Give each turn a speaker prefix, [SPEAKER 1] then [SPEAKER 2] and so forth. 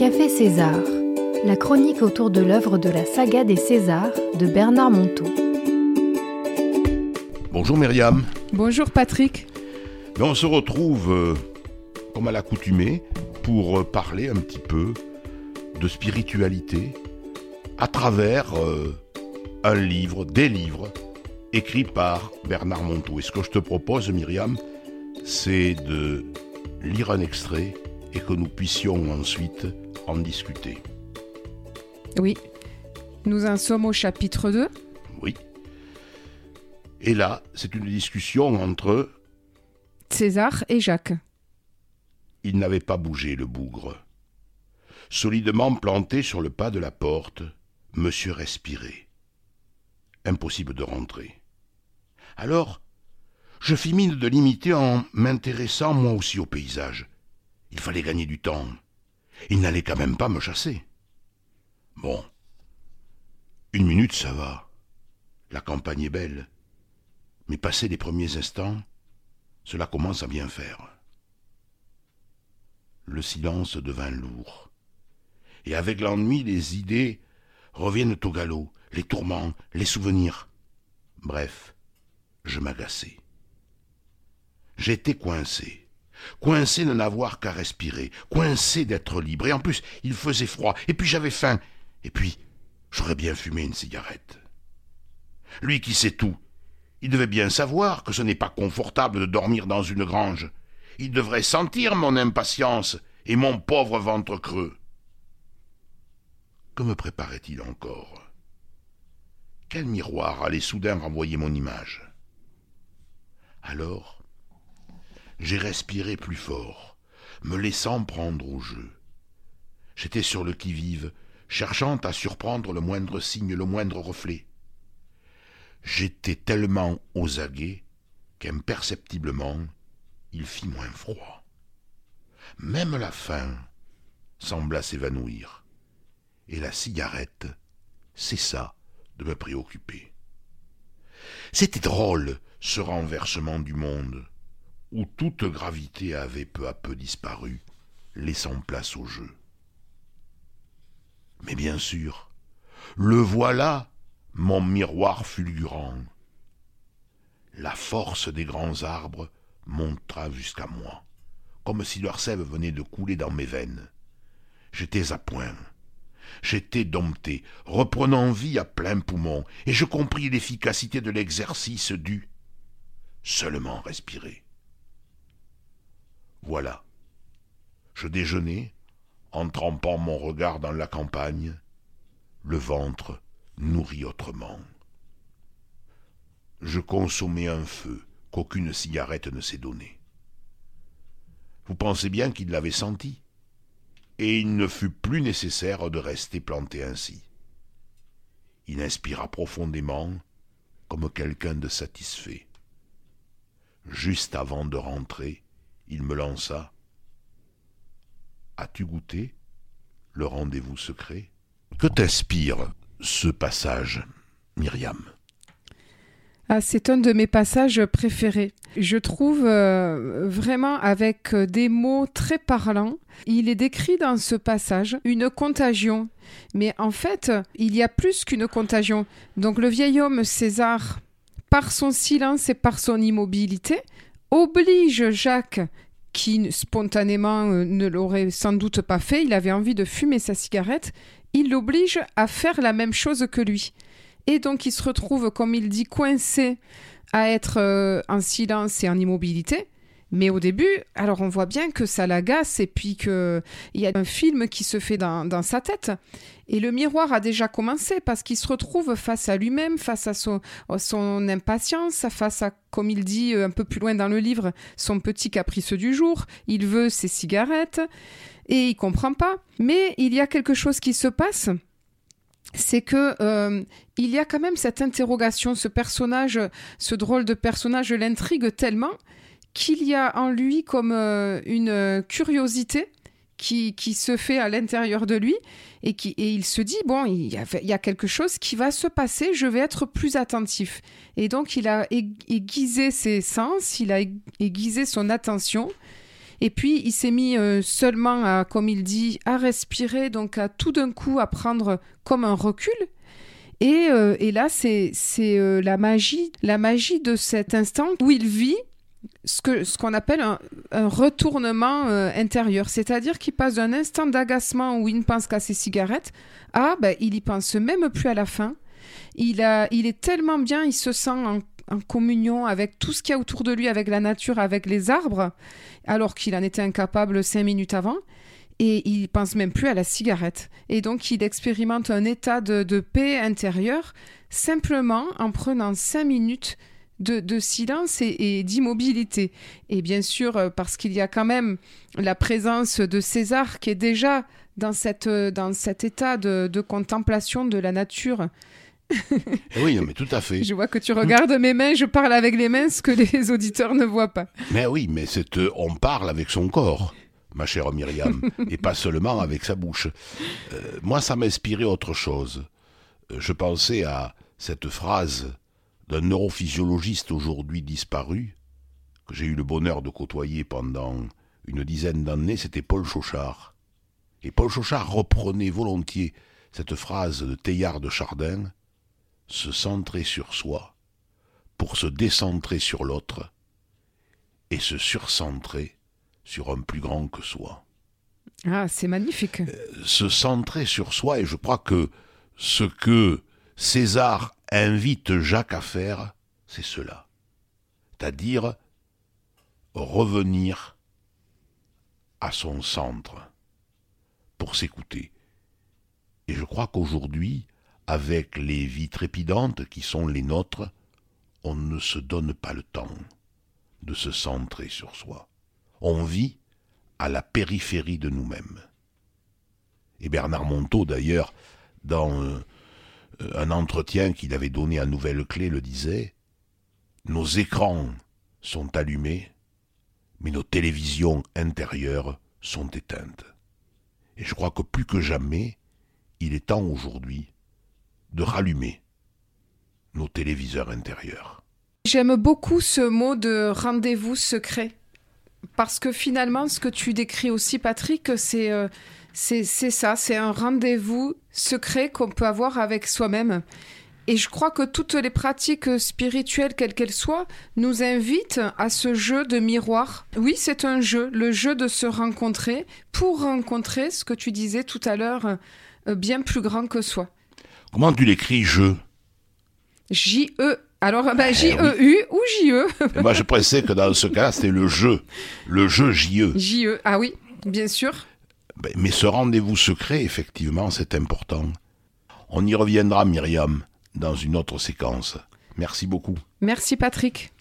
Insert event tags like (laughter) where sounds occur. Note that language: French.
[SPEAKER 1] Café César, la chronique autour de l'œuvre de la saga des Césars de Bernard Monteau.
[SPEAKER 2] Bonjour Myriam.
[SPEAKER 3] Bonjour Patrick.
[SPEAKER 2] On se retrouve, euh, comme à l'accoutumée, pour euh, parler un petit peu de spiritualité à travers euh, un livre, des livres, écrits par Bernard Monteau. Et ce que je te propose, Myriam, c'est de lire un extrait et que nous puissions ensuite en discuter.
[SPEAKER 3] Oui. Nous en sommes au chapitre 2.
[SPEAKER 2] Oui. Et là, c'est une discussion entre...
[SPEAKER 3] César et Jacques.
[SPEAKER 2] Il n'avait pas bougé, le bougre. Solidement planté sur le pas de la porte, monsieur respirait. Impossible de rentrer. Alors, je fis mine de l'imiter en m'intéressant moi aussi au paysage. Il fallait gagner du temps. Il n'allait quand même pas me chasser. Bon. Une minute, ça va. La campagne est belle. Mais passé les premiers instants, cela commence à bien faire. Le silence devint lourd. Et avec l'ennui, les idées reviennent au galop, les tourments, les souvenirs. Bref, je m'agaçais. J'étais coincé. Coincé de n'avoir qu'à respirer, coincé d'être libre. Et en plus, il faisait froid, et puis j'avais faim, et puis j'aurais bien fumé une cigarette. Lui qui sait tout, il devait bien savoir que ce n'est pas confortable de dormir dans une grange. Il devrait sentir mon impatience et mon pauvre ventre creux. Que me préparait-il encore? Quel miroir allait soudain renvoyer mon image? Alors, j'ai respiré plus fort, me laissant prendre au jeu. J'étais sur le qui-vive, cherchant à surprendre le moindre signe, le moindre reflet. J'étais tellement aux aguets qu'imperceptiblement il fit moins froid. Même la faim sembla s'évanouir, et la cigarette cessa de me préoccuper. C'était drôle, ce renversement du monde, où toute gravité avait peu à peu disparu, laissant place au jeu. Mais bien sûr, le voilà, mon miroir fulgurant. La force des grands arbres monta jusqu'à moi, comme si leur sève venait de couler dans mes veines. J'étais à point. J'étais dompté, reprenant vie à plein poumon, et je compris l'efficacité de l'exercice dû seulement respirer. Voilà. Je déjeunais, en trempant mon regard dans la campagne, le ventre nourri autrement. Je consommais un feu qu'aucune cigarette ne s'est donné. Vous pensez bien qu'il l'avait senti, et il ne fut plus nécessaire de rester planté ainsi. Il inspira profondément, comme quelqu'un de satisfait. Juste avant de rentrer, il me lança. As-tu goûté le rendez-vous secret? Que t'inspire ce passage, Myriam?
[SPEAKER 3] Ah, c'est un de mes passages préférés. Je trouve euh, vraiment avec des mots très parlants. Il est décrit dans ce passage une contagion. Mais en fait, il y a plus qu'une contagion. Donc le vieil homme César, par son silence et par son immobilité, oblige Jacques, qui spontanément euh, ne l'aurait sans doute pas fait, il avait envie de fumer sa cigarette, il l'oblige à faire la même chose que lui. Et donc il se retrouve, comme il dit, coincé à être euh, en silence et en immobilité. Mais au début, alors on voit bien que ça l'agace et puis qu'il y a un film qui se fait dans, sa tête. Et le miroir a déjà commencé parce qu'il se retrouve face à lui-même, face à son, impatience, face à, comme il dit euh, un peu plus loin dans le livre, son petit caprice du jour. Il veut ses cigarettes et il comprend pas. Mais il y a quelque chose qui se passe c'est que euh, il y a quand même cette interrogation, ce personnage, ce drôle de personnage l'intrigue tellement qu'il y a en lui comme euh, une curiosité qui, qui, se fait à l'intérieur de lui et, qui, et il se dit, bon, il y, a, quelque chose qui va se passer, je vais être plus attentif. Et donc il a aiguisé ses sens, il a aiguisé son attention Et puis il s'est mis euh, seulement à, comme il dit, à respirer, donc à tout d'un coup à prendre comme un recul. Et, euh, et là, c'est euh, la magie, la magie de cet instant où il vit ce que ce qu'on appelle un, retournement euh, intérieur, c'est-à-dire qu'il passe d'un instant d'agacement où il ne pense qu'à ses cigarettes à ben, il y pense même plus à la fin. Il est tellement bien, il se sent en, communion avec tout ce qu'il y a autour de lui, avec la nature, avec les arbres, alors qu'il en était incapable cinq minutes avant. Et il pense même plus à la cigarette. Et donc il expérimente un état de paix intérieure simplement en prenant cinq minutes de, de silence et, et d'immobilité. Et bien sûr, euh, parce qu'il y a quand même la présence de César qui est déjà dans, cette, euh, dans cet état de, de contemplation de la nature.
[SPEAKER 2] Eh Oui, mais tout à fait. (laughs)
[SPEAKER 3] Je vois que tu regardes mes mains, je parle avec les mains, ce que les (laughs) auditeurs ne voient pas.
[SPEAKER 2] Mais oui, mais c'est, euh, on parle avec son corps, ma chère Myriam, et pas (laughs) seulement avec sa bouche. Euh, moi, ça m'inspirait autre chose. Je pensais à cette phrase d'un neurophysiologiste aujourd'hui disparu, que j'ai eu le bonheur de côtoyer pendant une dizaine d'années, c'était Paul Chauchard. Et Paul Chauchard reprenait volontiers cette phrase de Teilhard de Chardin, se centrer sur soi pour se décentrer sur l'autre et se surcentrer sur un plus grand que soi.
[SPEAKER 3] Ah, c'est magnifique.
[SPEAKER 2] Se centrer sur soi, et je crois que ce que César invite Jacques à faire, c'est cela. C'est-à-dire revenir à son centre pour s'écouter. Et je crois qu'aujourd'hui, avec les vies trépidantes qui sont les nôtres, on ne se donne pas le temps de se centrer sur soi. On vit à la périphérie de nous-mêmes. Et Bernard Monteau, d'ailleurs, dans euh, un entretien qu'il avait donné à Nouvelle Clé, le disait, Nos écrans sont allumés, mais nos télévisions intérieures sont éteintes. Et je crois que plus que jamais, il est temps aujourd'hui de rallumer nos téléviseurs intérieurs.
[SPEAKER 3] J'aime beaucoup ce mot de rendez-vous secret. Parce que finalement, ce que tu décris aussi, Patrick, c'est euh, c'est ça, c'est un rendez-vous secret qu'on peut avoir avec soi-même. Et je crois que toutes les pratiques spirituelles, quelles qu'elles soient, nous invitent à ce jeu de miroir. Oui, c'est un jeu, le jeu de se rencontrer pour rencontrer ce que tu disais tout à l'heure, euh, bien plus grand que soi.
[SPEAKER 2] Comment tu l'écris je?
[SPEAKER 3] J-E. Alors, ben, J-E-U ou J-E
[SPEAKER 2] Et Moi, je pensais que dans ce cas-là, c'était le jeu. Le jeu JE.
[SPEAKER 3] J-E. Ah oui, bien sûr.
[SPEAKER 2] Ben, Mais ce rendez-vous secret, effectivement, c'est important. On y reviendra, Myriam, dans une autre séquence. Merci beaucoup.
[SPEAKER 3] Merci, Patrick.